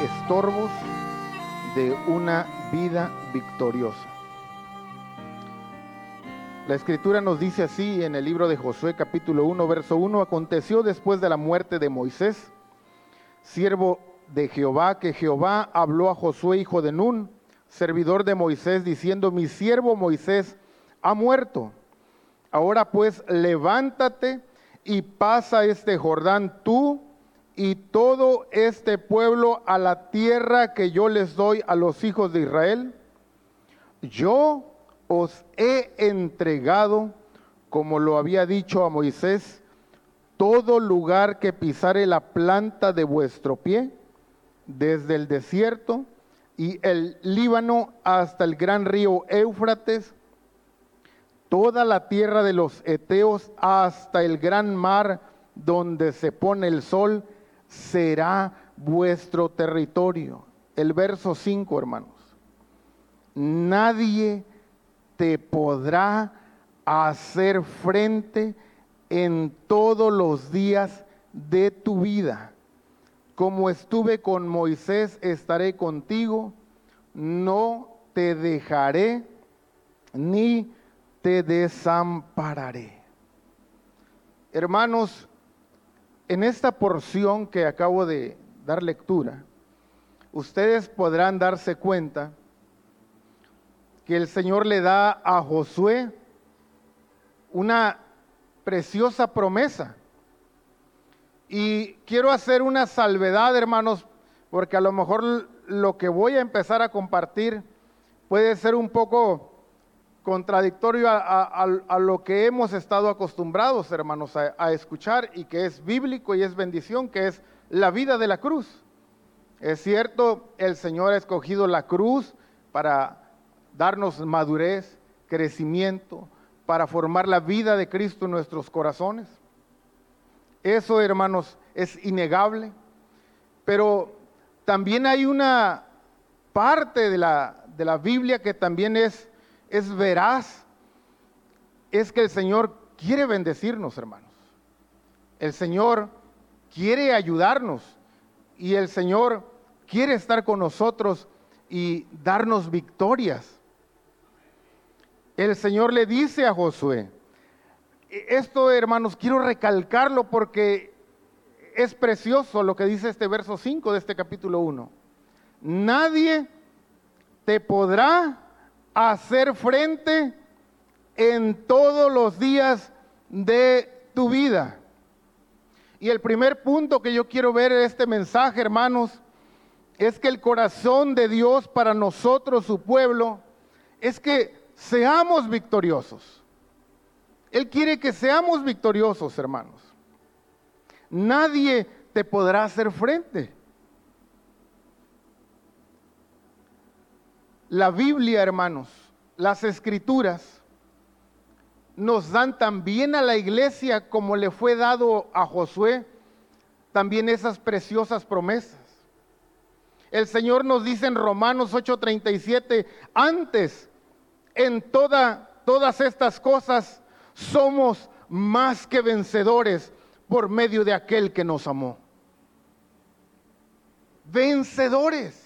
estorbos de una vida victoriosa. La escritura nos dice así en el libro de Josué capítulo 1, verso 1, aconteció después de la muerte de Moisés, siervo de Jehová, que Jehová habló a Josué, hijo de Nun, servidor de Moisés, diciendo, mi siervo Moisés ha muerto. Ahora pues levántate y pasa este Jordán tú y todo este pueblo a la tierra que yo les doy a los hijos de Israel. Yo os he entregado, como lo había dicho a Moisés, todo lugar que pisare la planta de vuestro pie, desde el desierto y el Líbano hasta el gran río Éufrates, toda la tierra de los Eteos hasta el gran mar donde se pone el sol, será vuestro territorio. El verso 5, hermanos. Nadie te podrá hacer frente en todos los días de tu vida. Como estuve con Moisés, estaré contigo, no te dejaré ni te desampararé. Hermanos, en esta porción que acabo de dar lectura, ustedes podrán darse cuenta que el Señor le da a Josué una preciosa promesa. Y quiero hacer una salvedad, hermanos, porque a lo mejor lo que voy a empezar a compartir puede ser un poco contradictorio a, lo que hemos estado acostumbrados, hermanos, a, escuchar y que es bíblico y es bendición, que es la vida de la cruz. Es cierto, el Señor ha escogido la cruz para darnos madurez, crecimiento, para formar la vida de Cristo en nuestros corazones. Eso, hermanos, es innegable. Pero también hay una parte de la, Biblia que también es es veraz, es que el Señor quiere bendecirnos, hermanos. El Señor quiere ayudarnos y el Señor quiere estar con nosotros y darnos victorias. El Señor le dice a Josué, esto hermanos quiero recalcarlo porque es precioso lo que dice este verso 5 de este capítulo 1. Nadie te podrá hacer frente en todos los días de tu vida. Y el primer punto que yo quiero ver en este mensaje, hermanos, es que el corazón de Dios para nosotros, su pueblo, es que seamos victoriosos. Él quiere que seamos victoriosos, hermanos. Nadie te podrá hacer frente. La Biblia, hermanos, las escrituras, nos dan también a la iglesia, como le fue dado a Josué, también esas preciosas promesas. El Señor nos dice en Romanos 8:37, antes en toda, todas estas cosas somos más que vencedores por medio de aquel que nos amó. Vencedores.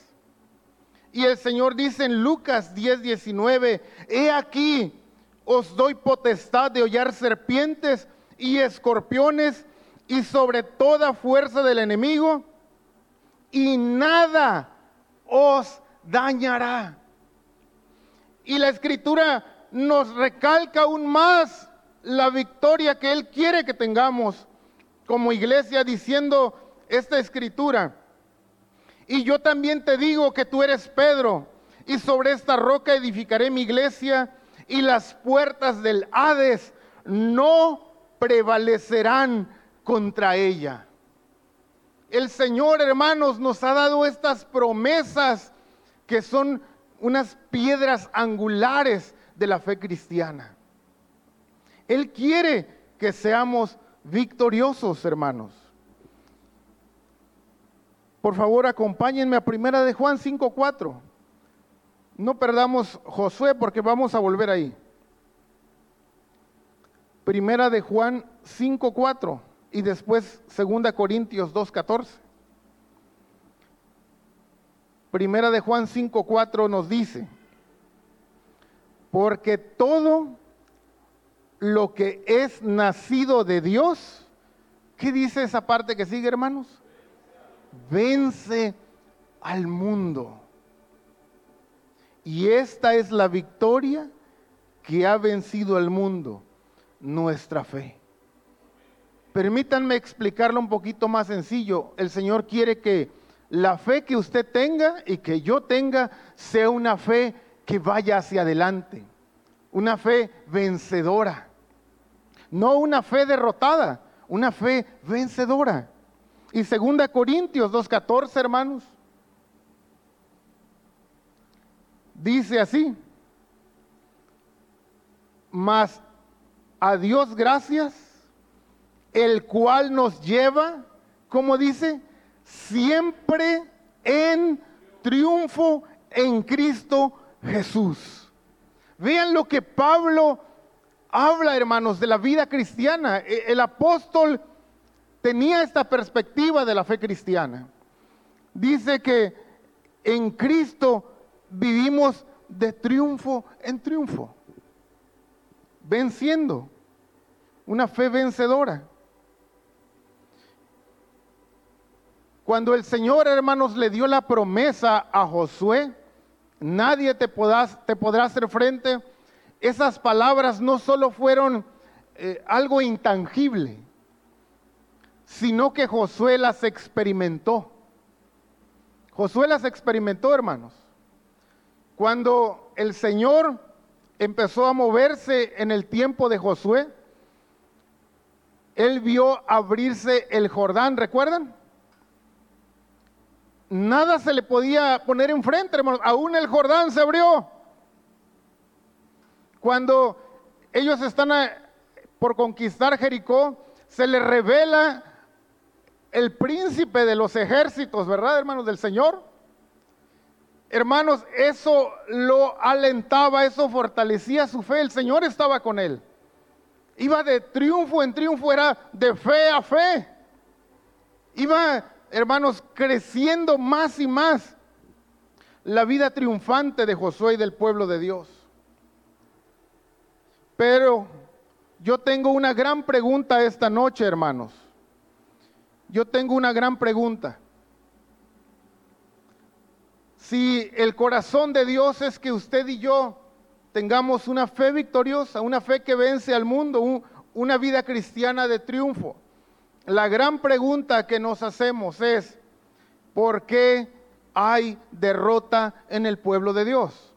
Y el Señor dice en Lucas 10, 19, he aquí, os doy potestad de hollar serpientes y escorpiones y sobre toda fuerza del enemigo, y nada os dañará. Y la escritura nos recalca aún más la victoria que Él quiere que tengamos como iglesia diciendo esta escritura. Y yo también te digo que tú eres Pedro, y sobre esta roca edificaré mi iglesia, y las puertas del Hades no prevalecerán contra ella. El Señor, hermanos, nos ha dado estas promesas que son unas piedras angulares de la fe cristiana. Él quiere que seamos victoriosos, hermanos. Por favor, acompáñenme a Primera de Juan 5.4. No perdamos Josué porque vamos a volver ahí. Primera de Juan 5.4 y después Segunda Corintios 2.14. Primera de Juan 5:4 nos dice, porque todo lo que es nacido de Dios, ¿qué dice esa parte que sigue, hermanos? Vence al mundo. Y esta es la victoria que ha vencido al mundo, nuestra fe. Permítanme explicarlo un poquito más sencillo. El Señor quiere que la fe que usted tenga y que yo tenga sea una fe que vaya hacia adelante, una fe vencedora, no una fe derrotada, una fe vencedora. Y segunda Corintios 2.14, hermanos, dice así, mas a Dios gracias, el cual nos lleva, como dice, siempre en triunfo en Cristo Jesús. Vean lo que Pablo habla, hermanos, de la vida cristiana. E, el apóstol tenía esta perspectiva de la fe cristiana. Dice que en Cristo vivimos de triunfo en triunfo, venciendo, una fe vencedora. Cuando el Señor, hermanos, le dio la promesa a Josué, nadie te, podrá hacer frente, esas palabras no solo fueron eh, algo intangible, sino que Josué las experimentó. Josué las experimentó, hermanos. Cuando el Señor empezó a moverse en el tiempo de Josué, él vio abrirse el Jordán, ¿recuerdan? Nada se le podía poner enfrente, hermanos. Aún el Jordán se abrió. Cuando ellos están por conquistar Jericó, se le revela el príncipe de los ejércitos, ¿verdad, hermanos del Señor? Hermanos, eso lo alentaba, eso fortalecía su fe. El Señor estaba con él. Iba de triunfo en triunfo, era de fe a fe. Iba, hermanos, creciendo más y más la vida triunfante de Josué y del pueblo de Dios. Pero yo tengo una gran pregunta esta noche, hermanos. Yo tengo una gran pregunta. Si el corazón de Dios es que usted y yo tengamos una fe victoriosa, una fe que vence al mundo, una vida cristiana de triunfo. La gran pregunta que nos hacemos es, ¿por qué hay derrota en el pueblo de Dios?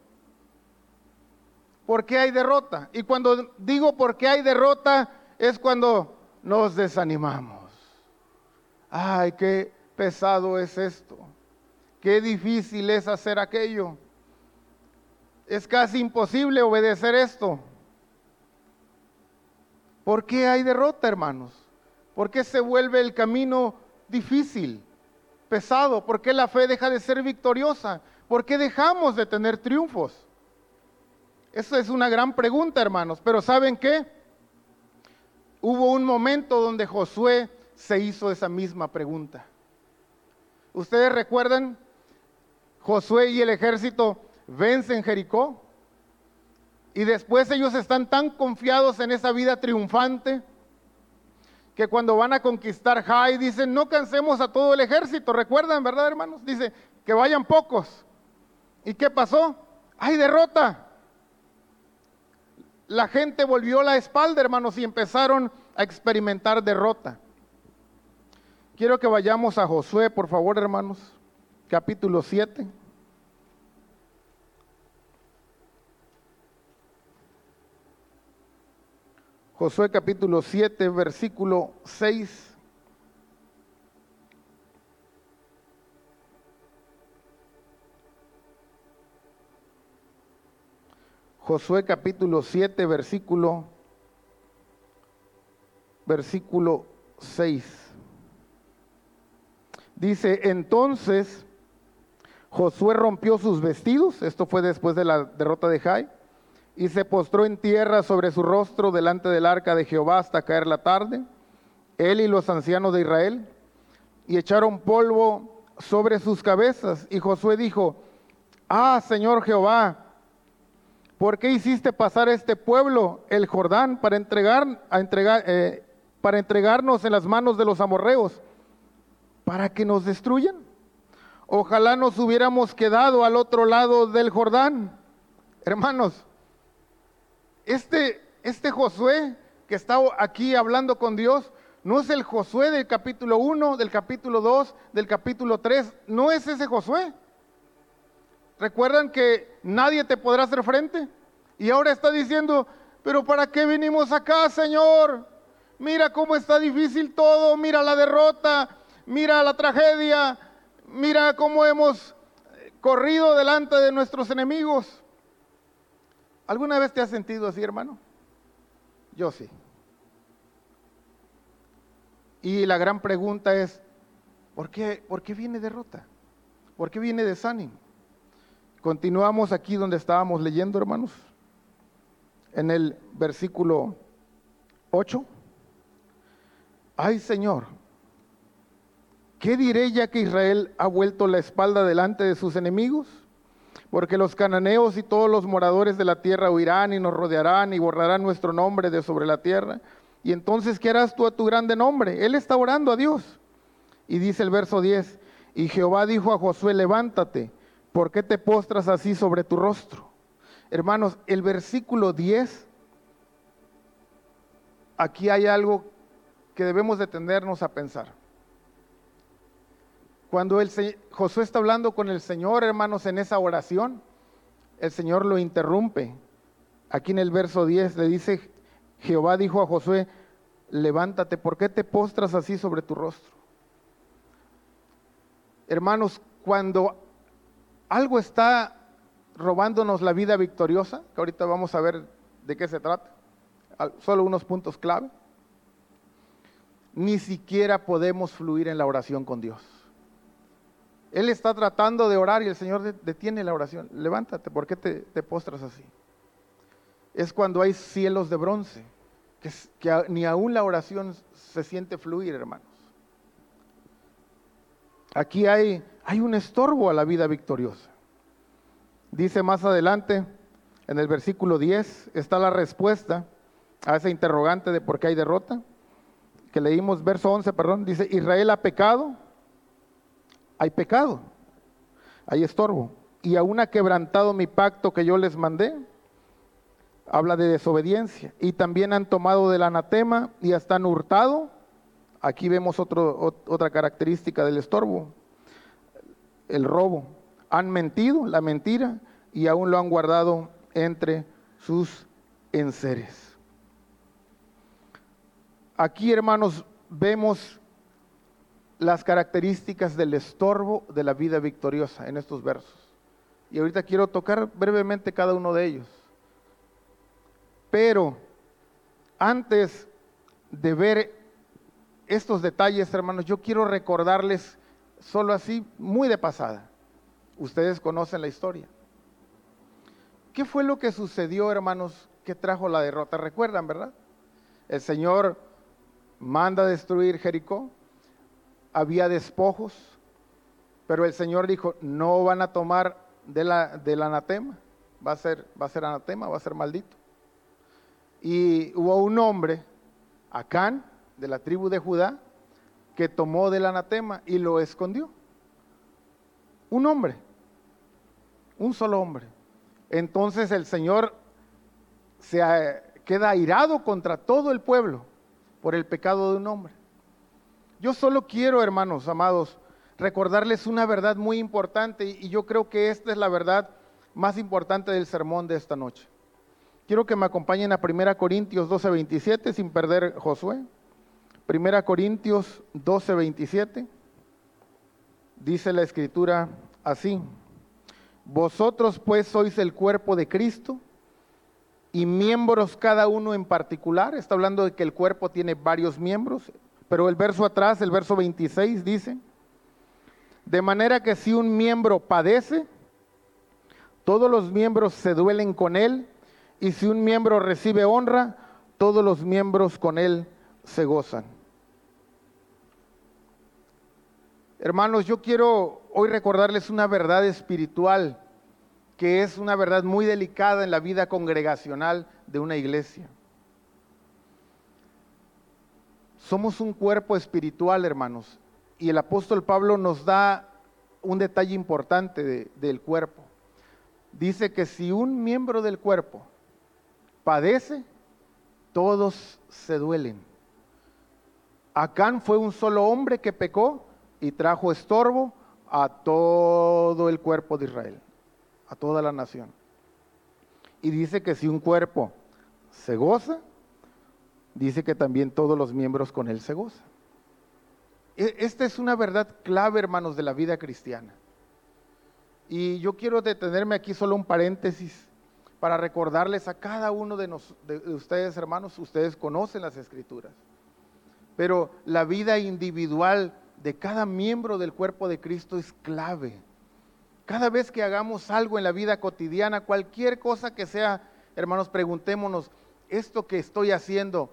¿Por qué hay derrota? Y cuando digo por qué hay derrota es cuando nos desanimamos. Ay, qué pesado es esto. Qué difícil es hacer aquello. Es casi imposible obedecer esto. ¿Por qué hay derrota, hermanos? ¿Por qué se vuelve el camino difícil, pesado? ¿Por qué la fe deja de ser victoriosa? ¿Por qué dejamos de tener triunfos? Esa es una gran pregunta, hermanos. Pero ¿saben qué? Hubo un momento donde Josué se hizo esa misma pregunta. ¿Ustedes recuerdan Josué y el ejército vencen Jericó. Y después ellos están tan confiados en esa vida triunfante que cuando van a conquistar Jai dicen, no cansemos a todo el ejército. ¿Recuerdan, verdad, hermanos? Dice, que vayan pocos. ¿Y qué pasó? Hay derrota. La gente volvió la espalda, hermanos, y empezaron a experimentar derrota. Quiero que vayamos a Josué, por favor, hermanos capítulo 7. Josué capítulo 7, versículo 6. Josué capítulo 7, versículo, versículo 6. Dice, entonces Josué rompió sus vestidos, esto fue después de la derrota de Jai, y se postró en tierra sobre su rostro delante del arca de Jehová hasta caer la tarde, él y los ancianos de Israel, y echaron polvo sobre sus cabezas. Y Josué dijo, ah, Señor Jehová, ¿por qué hiciste pasar este pueblo, el Jordán, para, entregar, a entregar, eh, para entregarnos en las manos de los amorreos? ¿Para que nos destruyan? Ojalá nos hubiéramos quedado al otro lado del Jordán. Hermanos, este, este Josué que está aquí hablando con Dios, no es el Josué del capítulo 1, del capítulo 2, del capítulo 3, no es ese Josué. ¿Recuerdan que nadie te podrá hacer frente? Y ahora está diciendo, pero ¿para qué vinimos acá, Señor? Mira cómo está difícil todo, mira la derrota, mira la tragedia, mira cómo hemos corrido delante de nuestros enemigos. ¿Alguna vez te has sentido así, hermano? Yo sí. Y la gran pregunta es, ¿por qué, ¿por qué viene derrota? ¿Por qué viene desánimo? Continuamos aquí donde estábamos leyendo, hermanos, en el versículo 8. Ay Señor, ¿qué diré ya que Israel ha vuelto la espalda delante de sus enemigos? Porque los cananeos y todos los moradores de la tierra huirán y nos rodearán y borrarán nuestro nombre de sobre la tierra. Y entonces, ¿qué harás tú a tu grande nombre? Él está orando a Dios. Y dice el verso 10, y Jehová dijo a Josué, levántate ¿Por qué te postras así sobre tu rostro? Hermanos, el versículo 10, aquí hay algo que debemos detenernos a pensar. Cuando el, Josué está hablando con el Señor, hermanos, en esa oración, el Señor lo interrumpe. Aquí en el verso 10 le dice, Jehová dijo a Josué, levántate, ¿por qué te postras así sobre tu rostro? Hermanos, cuando algo está robándonos la vida victoriosa, que ahorita vamos a ver de qué se trata, solo unos puntos clave. Ni siquiera podemos fluir en la oración con Dios. Él está tratando de orar y el Señor detiene la oración. Levántate, ¿por qué te, postras así? Es cuando hay cielos de bronce, que, que ni aún la oración se siente fluir, hermanos. Aquí hay hay un estorbo a la vida victoriosa. Dice más adelante, en el versículo 10, está la respuesta a ese interrogante de por qué hay derrota, que leímos, verso 11, perdón, dice, Israel ha pecado, hay pecado, hay estorbo, y aún ha quebrantado mi pacto que yo les mandé, habla de desobediencia, y también han tomado del anatema y hasta han hurtado, aquí vemos otra característica del estorbo, el robo, han mentido, la mentira, y aún lo han guardado entre sus enseres. Aquí, hermanos, vemos las características del estorbo de la vida victoriosa en estos versos. Y ahorita quiero tocar brevemente cada uno de ellos. Pero antes de ver estos detalles, hermanos, yo quiero recordarles solo así, muy de pasada. Ustedes conocen la historia. ¿Qué fue lo que sucedió, hermanos, que trajo la derrota? Recuerdan, ¿verdad? El Señor manda destruir Jericó, había despojos, pero el Señor dijo, no van a tomar de la, del anatema, va a, ser, va a ser anatema, va a ser maldito. Y hubo un hombre, Acán, de la tribu de Judá, que tomó del anatema y lo escondió. Un hombre, un solo hombre. Entonces el Señor se queda airado contra todo el pueblo por el pecado de un hombre. Yo solo quiero, hermanos amados, recordarles una verdad muy importante y yo creo que esta es la verdad más importante del sermón de esta noche. Quiero que me acompañen a 1 Corintios 12:27 sin perder Josué. Primera Corintios 12, 27, dice la escritura así, vosotros pues sois el cuerpo de Cristo y miembros cada uno en particular, está hablando de que el cuerpo tiene varios miembros, pero el verso atrás, el verso 26 dice, de manera que si un miembro padece, todos los miembros se duelen con él, y si un miembro recibe honra, todos los miembros con él se gozan. Hermanos, yo quiero hoy recordarles una verdad espiritual que es una verdad muy delicada en la vida congregacional de una iglesia. Somos un cuerpo espiritual, hermanos, y el apóstol Pablo nos da un detalle importante del cuerpo. Dice que si un miembro del cuerpo padece, todos se duelen. Acán fue un solo hombre que pecó y trajo estorbo a todo el cuerpo de Israel, a toda la nación. Y dice que si un cuerpo se goza, dice que también todos los miembros con él se gozan. E, esta es una verdad clave, hermanos, de la vida cristiana. Y yo quiero detenerme aquí solo un paréntesis para recordarles a cada uno de, de, ustedes, hermanos, ustedes conocen las escrituras, pero la vida individual de cada miembro del cuerpo de Cristo es clave. Cada vez que hagamos algo en la vida cotidiana, cualquier cosa que sea, hermanos, preguntémonos, ¿esto que estoy haciendo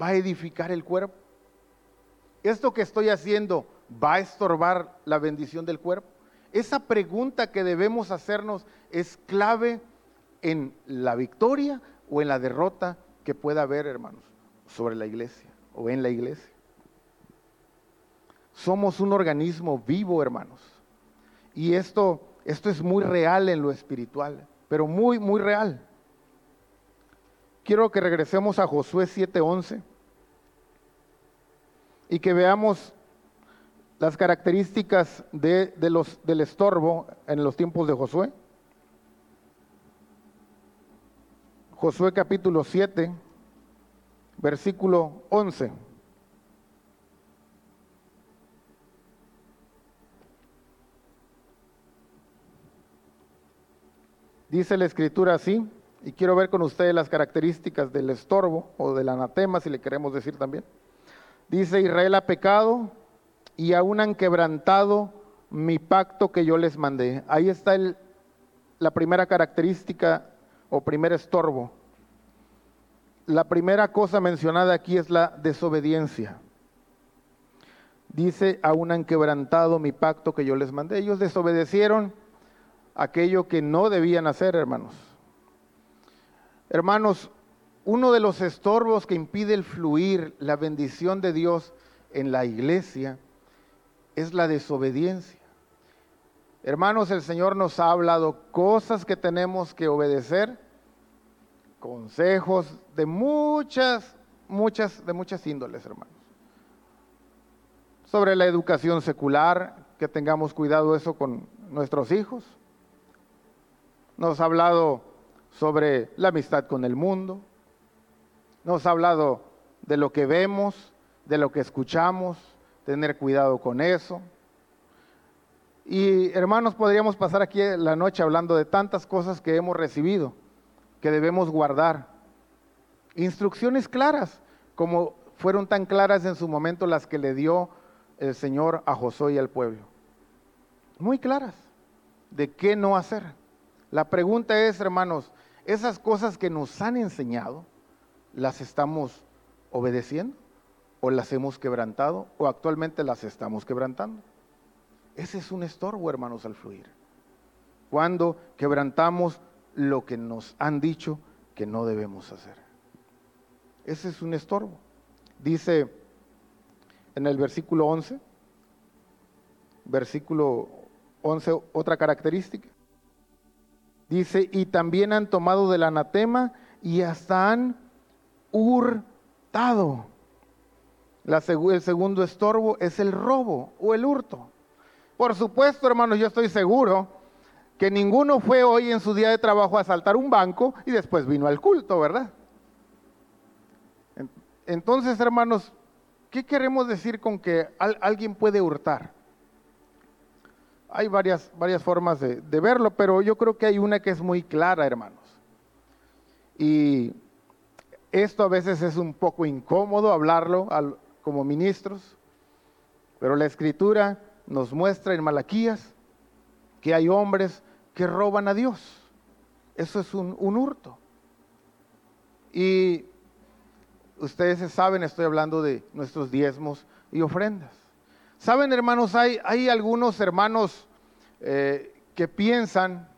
va a edificar el cuerpo? ¿Esto que estoy haciendo va a estorbar la bendición del cuerpo? Esa pregunta que debemos hacernos es clave en la victoria o en la derrota que pueda haber, hermanos, sobre la iglesia o en la iglesia. Somos un organismo vivo, hermanos. Y esto, esto es muy real en lo espiritual, pero muy, muy real. Quiero que regresemos a Josué 7:11 y que veamos las características de, los, del estorbo en los tiempos de Josué. Josué capítulo 7, versículo 11. Dice la escritura así, y quiero ver con ustedes las características del estorbo o del anatema, si le queremos decir también. Dice, Israel ha pecado y aún han quebrantado mi pacto que yo les mandé. Ahí está la primera característica o primer estorbo. La primera cosa mencionada aquí es la desobediencia. Dice, aún han quebrantado mi pacto que yo les mandé. Ellos desobedecieron aquello que no debían hacer, hermanos. Hermanos, uno de los estorbos que impide el fluir, la bendición de Dios en la iglesia, es la desobediencia. Hermanos, el Señor nos ha hablado cosas que tenemos que obedecer, consejos de muchas, muchas, de muchas índoles, hermanos. Sobre la educación secular, que tengamos cuidado eso con nuestros hijos. Nos ha hablado sobre la amistad con el mundo, nos ha hablado de lo que vemos, de lo que escuchamos, tener cuidado con eso. Y hermanos, podríamos pasar aquí la noche hablando de tantas cosas que hemos recibido, que debemos guardar. Instrucciones claras, como fueron tan claras en su momento las que le dio el Señor a Josué y al pueblo. Muy claras de qué no hacer. La pregunta es, hermanos, esas cosas que nos han enseñado, las estamos obedeciendo o las hemos quebrantado o actualmente las estamos quebrantando. Ese es un estorbo, hermanos, al fluir. Cuando quebrantamos lo que nos han dicho que no debemos hacer. Ese es un estorbo. Dice en el versículo 11, versículo 11, otra característica. Dice, y también han tomado del anatema y hasta han hurtado. el segundo estorbo es el robo o el hurto. Por supuesto, hermanos, yo estoy seguro que ninguno fue hoy en su día de trabajo a asaltar un banco y después vino al culto, ¿verdad? Entonces, hermanos, ¿qué queremos decir con que alguien puede hurtar? Hay varias, varias formas de, verlo, pero yo creo que hay una que es muy clara, hermanos. Y esto a veces es un poco incómodo hablarlo como ministros, pero la escritura nos muestra en Malaquías que hay hombres que roban a Dios. Eso es un, un hurto. Y ustedes saben, estoy hablando de nuestros diezmos y ofrendas. Saben, hermanos, hay, hay algunos hermanos eh, que piensan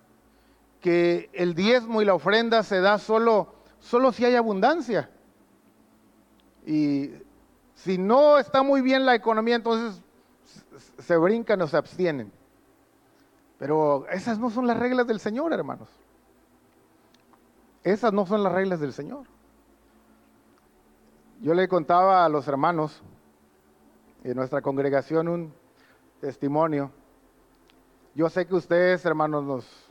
que el diezmo y la ofrenda se da solo, solo si hay abundancia. Y si no está muy bien la economía, entonces se brincan o se abstienen. Pero esas no son las reglas del Señor, hermanos. Esas no son las reglas del Señor. Yo le contaba a los hermanos en nuestra congregación un testimonio. Yo sé que ustedes, hermanos, nos,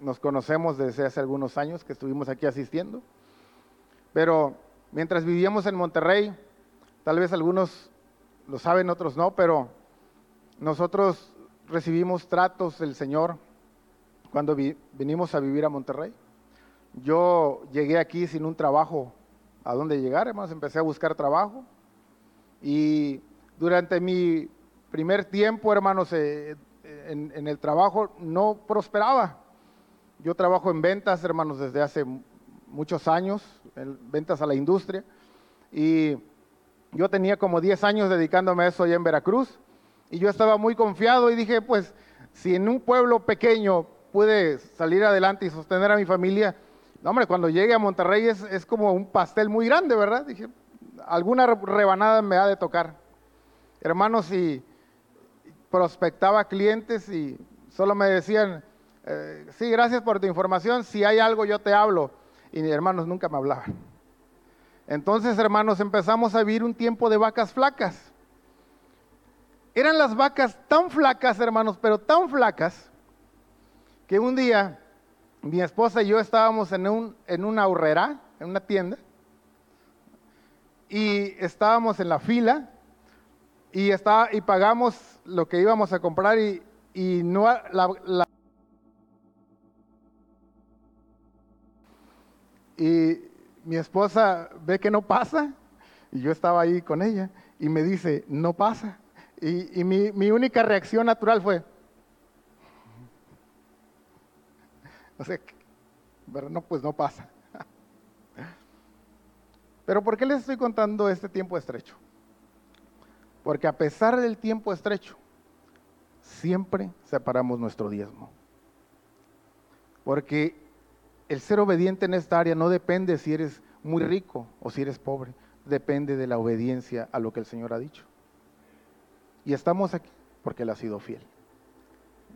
nos conocemos desde hace algunos años que estuvimos aquí asistiendo, pero mientras vivíamos en Monterrey, tal vez algunos lo saben, otros no, pero nosotros recibimos tratos del Señor cuando vinimos a vivir a Monterrey. Yo llegué aquí sin un trabajo a dónde llegar, hermanos, empecé a buscar trabajo y durante mi primer tiempo, hermanos, eh, en, el trabajo no prosperaba. Yo trabajo en ventas, hermanos, desde hace muchos años, en ventas a la industria, y yo tenía como 10 años dedicándome a eso allá en Veracruz y yo estaba muy confiado y dije, pues, si en un pueblo pequeño pude salir adelante y sostener a mi familia, no, hombre, cuando llegue a Monterrey es, es como un pastel muy grande, ¿verdad? Dije, alguna rebanada me ha de tocar. Hermanos, y prospectaba clientes y solo me decían, eh, sí, gracias por tu información, si hay algo yo te hablo. Y mis hermanos nunca me hablaban. Entonces, hermanos, empezamos a vivir un tiempo de vacas flacas. Eran las vacas tan flacas, hermanos, pero tan flacas, que un día mi esposa y yo estábamos en, un, en una horrera, en una tienda, y estábamos en la fila y, estaba, y pagamos lo que íbamos a comprar y, y no la, y mi esposa ve que no pasa y yo estaba ahí con ella y me dice, no pasa. Y, mi, única reacción natural fue, no sé, pero no, pues no pasa. Pero ¿por qué les estoy contando este tiempo estrecho? Porque a pesar del tiempo estrecho, siempre separamos nuestro diezmo. Porque el ser obediente en esta área no depende si eres muy rico o si eres pobre, depende de la obediencia a lo que el Señor ha dicho. Y estamos aquí porque Él ha sido fiel.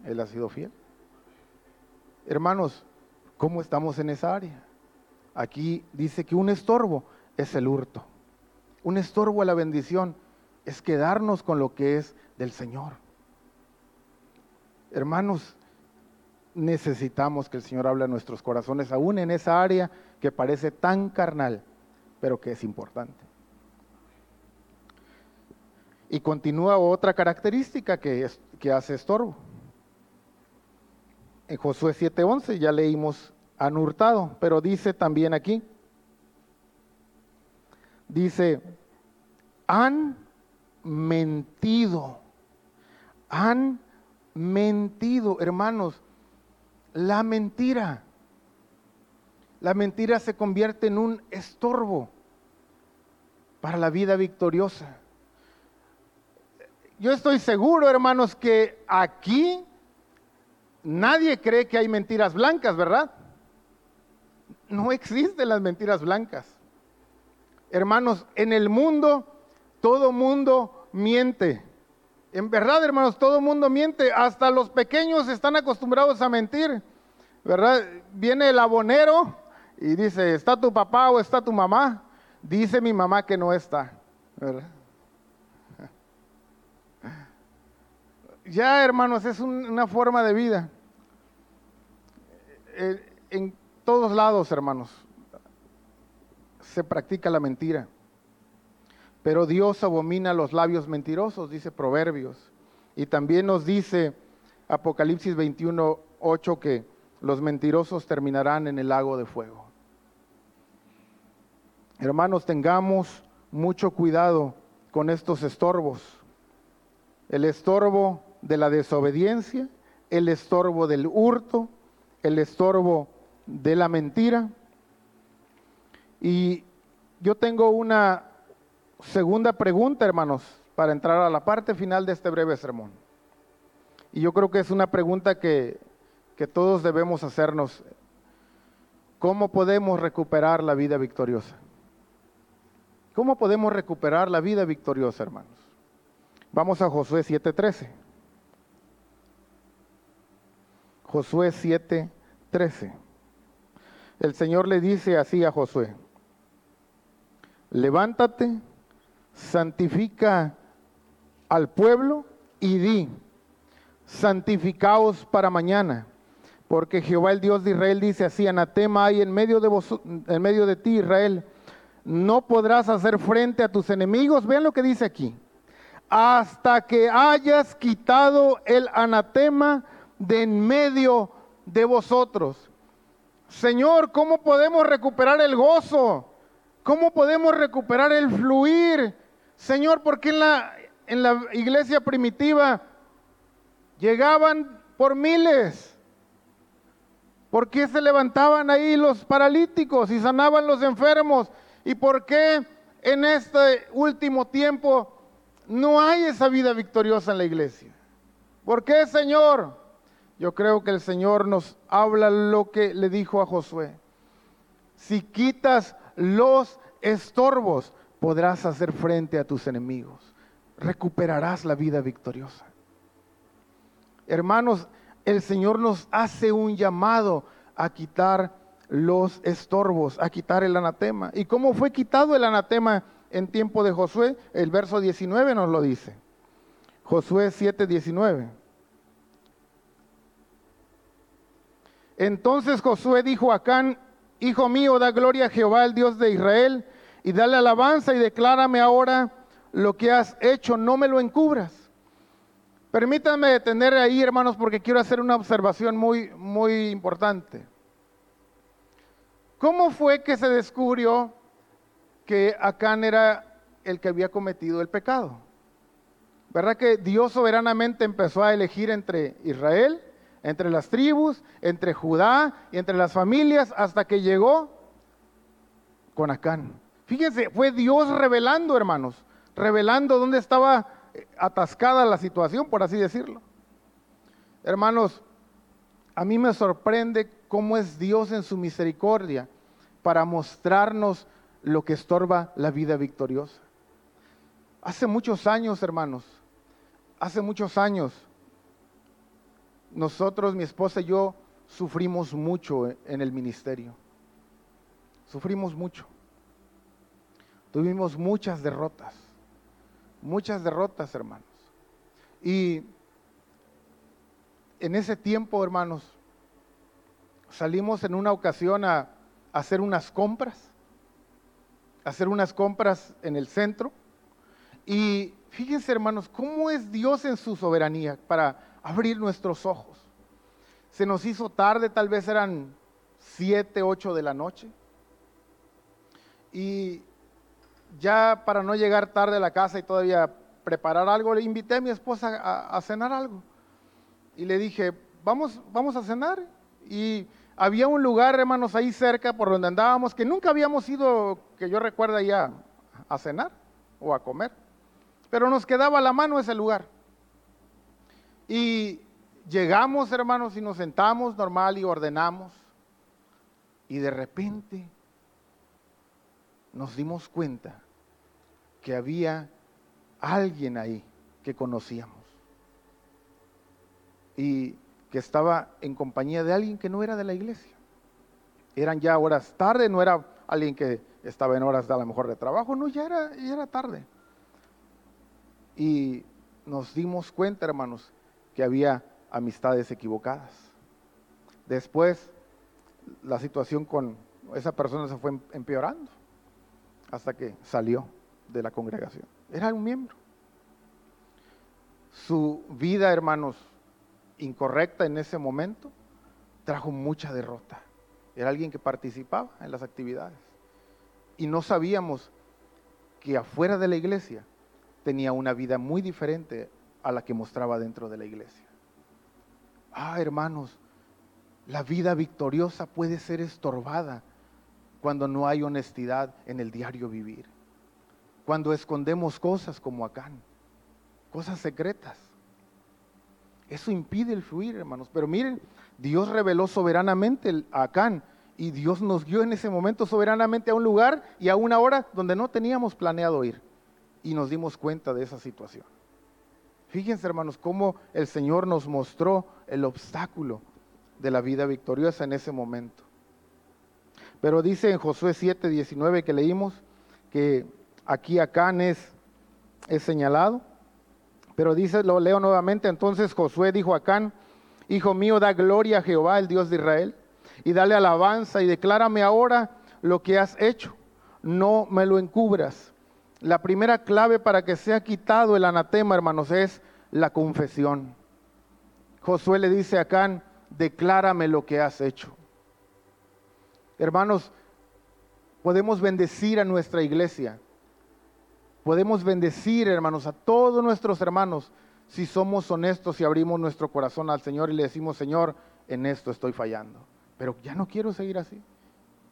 Él ha sido fiel. Hermanos, ¿cómo estamos en esa área? Aquí dice que un estorbo es el hurto. Un estorbo a la bendición es quedarnos con lo que es del Señor. Hermanos, necesitamos que el Señor hable a nuestros corazones, aún en esa área que parece tan carnal, pero que es importante. Y continúa otra característica que, que hace estorbo. En Josué 7:11 ya leímos han hurtado, pero dice también aquí, dice, han mentido, han mentido, hermanos, la mentira, la mentira se convierte en un estorbo para la vida victoriosa yo estoy seguro, hermanos, que aquí nadie cree que hay mentiras blancas, ¿verdad? No existen las mentiras blancas. Hermanos, en el mundo todo mundo miente. En verdad, hermanos, todo mundo miente. Hasta los pequeños están acostumbrados a mentir. ¿Verdad? Viene el abonero y dice, ¿está tu papá o está tu mamá? Dice mi mamá que no está. ¿Verdad? ya hermanos, es una forma de vida. Eh, en todos lados, hermanos, se practica la mentira. Pero Dios abomina los labios mentirosos, dice Proverbios. Y también nos dice Apocalipsis 21, 8 que los mentirosos terminarán en el lago de fuego. Hermanos, tengamos mucho cuidado con estos estorbos. El estorbo de la desobediencia, el estorbo del hurto, el estorbo de la mentira. Y yo tengo una segunda pregunta, hermanos, para entrar a la parte final de este breve sermón. Y yo creo que es una pregunta que, que todos debemos hacernos. ¿Cómo podemos recuperar la vida victoriosa? ¿Cómo podemos recuperar la vida victoriosa, hermanos? Vamos a Josué 7:13. Josué 7:13. El Señor le dice así a Josué, levántate, santifica al pueblo y di, santificaos para mañana, porque Jehová el Dios de Israel dice así, anatema hay en medio de, vos, en medio de ti, Israel, no podrás hacer frente a tus enemigos. Vean lo que dice aquí. Hasta que hayas quitado el anatema de en medio de vosotros. Señor, ¿cómo podemos recuperar el gozo? ¿Cómo podemos recuperar el fluir? Señor, porque en la, en la iglesia primitiva llegaban por miles? ¿Por qué se levantaban ahí los paralíticos y sanaban los enfermos? ¿Y por qué en este último tiempo no hay esa vida victoriosa en la iglesia? ¿Por qué, Señor? Yo creo que el Señor nos habla lo que le dijo a Josué. Si quitas los estorbos, podrás hacer frente a tus enemigos. Recuperarás la vida victoriosa. Hermanos, el Señor nos hace un llamado a quitar los estorbos, a quitar el anatema. ¿Y cómo fue quitado el anatema en tiempo de Josué? El verso 19 nos lo dice. Josué 7, 19. Entonces Josué dijo a Acán, Hijo mío, da gloria a Jehová, el Dios de Israel, y dale alabanza y declárame ahora lo que has hecho, no me lo encubras. Permítanme detener ahí, hermanos, porque quiero hacer una observación muy, muy importante. ¿Cómo fue que se descubrió que Acán era el que había cometido el pecado? ¿Verdad que Dios soberanamente empezó a elegir entre Israel, entre las tribus, entre Judá y entre las familias hasta que llegó con Acán? Fíjense, fue Dios revelando, hermanos, revelando dónde estaba eh, atascada la situación, por así decirlo. Hermanos, a mí me sorprende cómo es Dios en su misericordia para mostrarnos lo que estorba la vida victoriosa. Hace muchos años, hermanos, hace muchos años, nosotros, mi esposa y yo, sufrimos mucho en el ministerio. Sufrimos mucho. Tuvimos muchas derrotas, muchas derrotas, hermanos. Y en ese tiempo, hermanos, salimos en una ocasión a hacer unas compras, hacer unas compras en el centro. Y fíjense, hermanos, cómo es Dios en su soberanía para abrir nuestros ojos. Se nos hizo tarde, tal vez eran siete, ocho de la noche. Y ya para no llegar tarde a la casa y todavía preparar algo, le invité a mi esposa a, cenar algo. Y le dije, vamos, vamos a cenar. Y había un lugar, hermanos, ahí cerca por donde andábamos, que nunca habíamos ido, que yo recuerdo ya, a cenar o a comer. Pero nos quedaba a la mano ese lugar. Y llegamos, hermanos, y nos sentamos normal y ordenamos. Y de repente nos dimos cuenta que había alguien ahí que conocíamos. Y que estaba en compañía de alguien que no era de la iglesia. Eran ya horas tarde, no era alguien que estaba en horas de a lo mejor de trabajo, no, ya era, ya era tarde. Y nos dimos cuenta, hermanos, que había amistades equivocadas. Después, la situación con esa persona se fue empeorando hasta que salió de la congregación. Era un miembro. Su vida, hermanos, incorrecta en ese momento, trajo mucha derrota. Era alguien que participaba en las actividades. Y no sabíamos que afuera de la iglesia tenía una vida muy diferente a la que mostraba dentro de la iglesia. Ah, hermanos, la vida victoriosa puede ser estorbada cuando no hay honestidad en el diario vivir. Cuando escondemos cosas como Acán. cosas secretas. Eso impide el fluir, hermanos. Pero miren, Dios reveló soberanamente a Acán y Dios nos guió en ese momento soberanamente a un lugar y a una hora donde no teníamos planeado ir. Y nos dimos cuenta de esa situación. Fíjense, hermanos, cómo el Señor nos mostró el obstáculo de la vida victoriosa en ese momento. Pero dice en Josué 7, 19 que leímos que aquí Acán es, es señalado. Pero dice, lo leo nuevamente, entonces Josué dijo a Acán, Hijo mío, da gloria a Jehová, el Dios de Israel, y dale alabanza y declárame ahora lo que has hecho. No me lo encubras. La primera clave para que sea quitado el anatema, hermanos, es la confesión. Josué le dice a Acán, declárame lo que has hecho. Hermanos, podemos bendecir a nuestra iglesia. Podemos bendecir, hermanos, a todos nuestros hermanos si somos honestos y abrimos nuestro corazón al Señor y le decimos, Señor, en esto estoy fallando. Pero ya no quiero seguir así.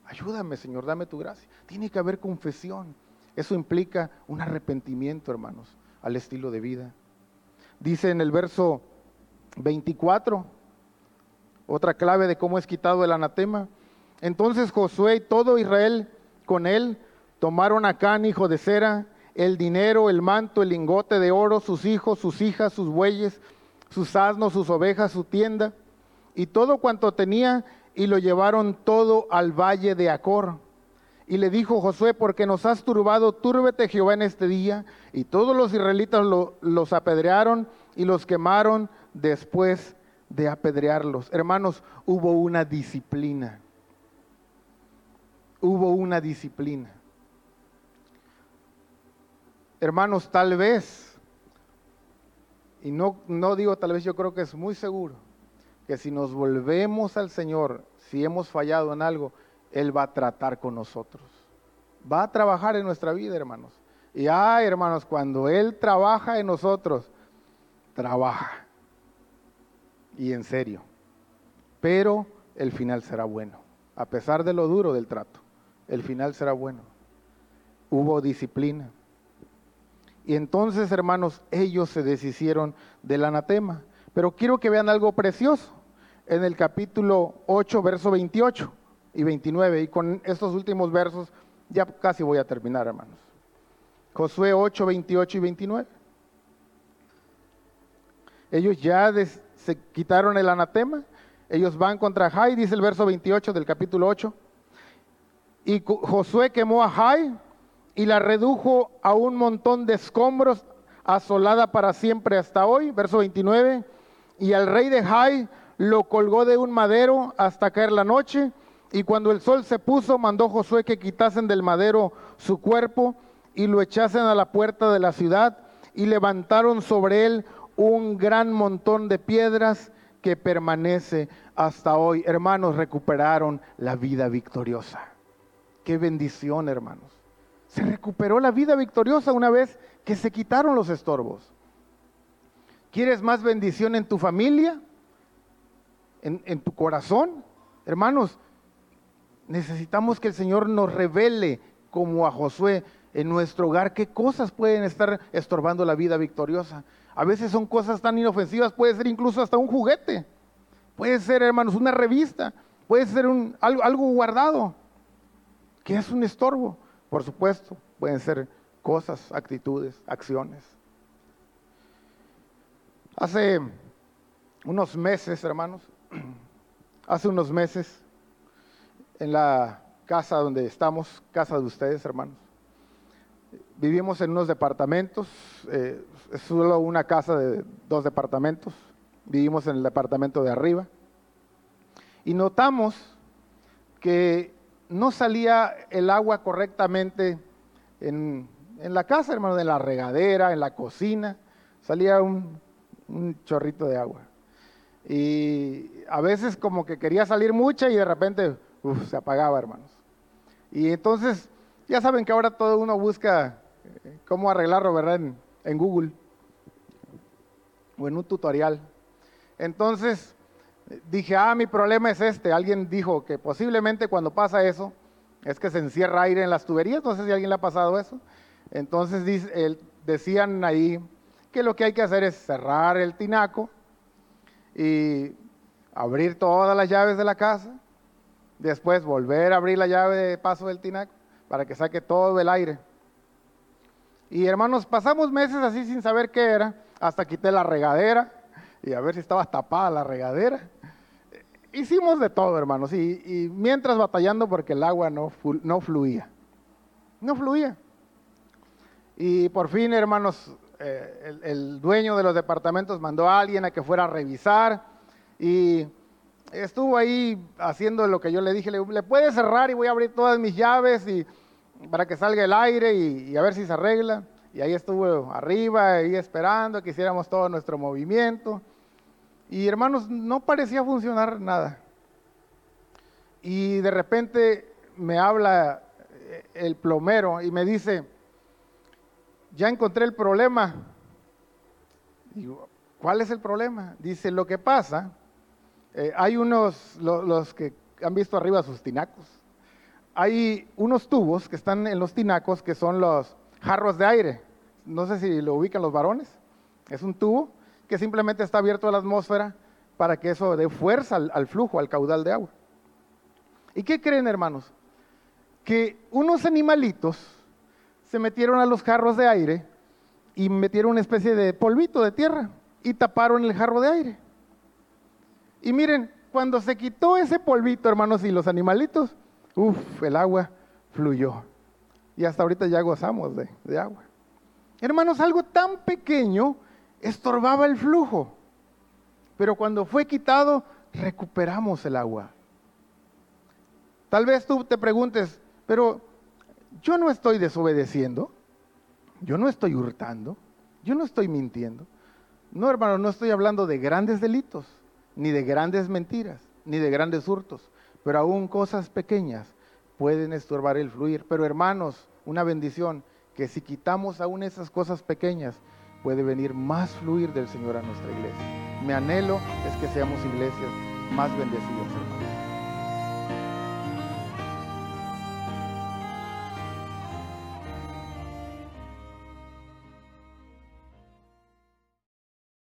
Ayúdame, Señor, dame tu gracia. Tiene que haber confesión. Eso implica un arrepentimiento, hermanos, al estilo de vida. Dice en el verso 24, otra clave de cómo es quitado el anatema. Entonces Josué y todo Israel con él tomaron a Can, hijo de Sera, el dinero, el manto, el lingote de oro, sus hijos, sus hijas, sus bueyes, sus asnos, sus ovejas, su tienda, y todo cuanto tenía, y lo llevaron todo al valle de Acor. Y le dijo Josué, porque nos has turbado, túrbete Jehová en este día. Y todos los israelitas los apedrearon y los quemaron después de apedrearlos. Hermanos, hubo una disciplina hubo una disciplina. Hermanos, tal vez, y no, no digo tal vez, yo creo que es muy seguro, que si nos volvemos al Señor, si hemos fallado en algo, Él va a tratar con nosotros. Va a trabajar en nuestra vida, hermanos. Y ay, hermanos, cuando Él trabaja en nosotros, trabaja. Y en serio. Pero el final será bueno, a pesar de lo duro del trato el final será bueno. Hubo disciplina. Y entonces, hermanos, ellos se deshicieron del anatema. Pero quiero que vean algo precioso en el capítulo 8, verso 28 y 29. Y con estos últimos versos ya casi voy a terminar, hermanos. Josué 8, 28 y 29. Ellos ya se quitaron el anatema. Ellos van contra Jai, dice el verso 28 del capítulo 8. Y Josué quemó a Jai y la redujo a un montón de escombros, asolada para siempre hasta hoy. Verso 29. Y al rey de Jai lo colgó de un madero hasta caer la noche. Y cuando el sol se puso, mandó Josué que quitasen del madero su cuerpo y lo echasen a la puerta de la ciudad. Y levantaron sobre él un gran montón de piedras que permanece hasta hoy. Hermanos, recuperaron la vida victoriosa. Qué bendición, hermanos. Se recuperó la vida victoriosa una vez que se quitaron los estorbos. ¿Quieres más bendición en tu familia? ¿En, tu corazón? Hermanos, necesitamos que el Señor nos revele, como a Josué, en nuestro hogar, qué cosas pueden estar estorbando la vida victoriosa. A veces son cosas tan inofensivas, puede ser incluso hasta un juguete, puede ser, hermanos, una revista, puede ser un, algo guardado. ¿Qué es un estorbo? Por supuesto, pueden ser cosas, actitudes, acciones. Hace unos meses, hermanos, hace unos meses, en la casa donde estamos, casa de ustedes, hermanos, vivimos en unos departamentos, eh, es solo una casa de dos departamentos, vivimos en el departamento de arriba, y notamos que no salía el agua correctamente en, la casa, hermano, en la regadera, en la cocina, salía un, chorrito de agua. Y a veces como que quería salir mucha y de repente se apagaba, hermanos. Y entonces, ya saben que ahora todo uno busca eh, cómo arreglarlo, ¿verdad? En Google o en un tutorial. Entonces, dije, ah, mi problema es este. Alguien dijo que posiblemente cuando pasa eso es que se encierra aire en las tuberías. No sé si alguien le ha pasado eso. Entonces decían ahí que lo que hay que hacer es cerrar el tinaco y abrir todas las llaves de la casa, después volver a abrir la llave de paso del tinaco para que saque todo el aire. Y hermanos, pasamos meses así sin saber qué era, hasta quité la regadera y a ver si estaba tapada la regadera. Hicimos de todo, hermanos, y, mientras batallando porque el agua no, no fluía. No fluía. Y por fin, hermanos, eh, el, dueño de los departamentos mandó a alguien a que fuera a revisar y estuvo ahí haciendo lo que yo le dije, le, le puede cerrar y voy a abrir todas mis llaves y para que salga el aire y, a ver si se arregla. Y ahí estuvo arriba, ahí esperando que hiciéramos todo nuestro movimiento. Y hermanos, no parecía funcionar nada. Y de repente me habla eh, el plomero y me dice, ya encontré el problema. Digo, ¿cuál es el problema? Dice, lo que pasa, eh, hay unos, los que han visto arriba sus tinacos, hay unos tubos que están en los tinacos que son los jarros de aire. No sé si lo ubican los varones. Es un tubo que simplemente está abierto a la atmósfera para que eso dé fuerza al, flujo, al caudal de agua. ¿Y qué creen, hermanos? Que unos animalitos se metieron a los jarros de aire y metieron una especie de polvito de tierra y taparon el jarro de aire. Y miren, cuando se quitó ese polvito, hermanos, y los animalitos Uf, el agua fluyó. Y hasta ahorita ya gozamos de agua. Hermanos, algo tan pequeño estorbaba el flujo. Pero cuando fue quitado, recuperamos el agua. Tal vez tú te preguntes, pero yo no estoy desobedeciendo, yo no estoy hurtando, yo no estoy mintiendo. No, hermano, no estoy hablando de grandes delitos, ni de grandes mentiras, ni de grandes hurtos pero aún cosas pequeñas pueden estorbar el fluir. Pero hermanos, una bendición, que si quitamos aún esas cosas pequeñas, puede venir más fluir del Señor a nuestra iglesia. Mi anhelo es que seamos iglesias más bendecidas.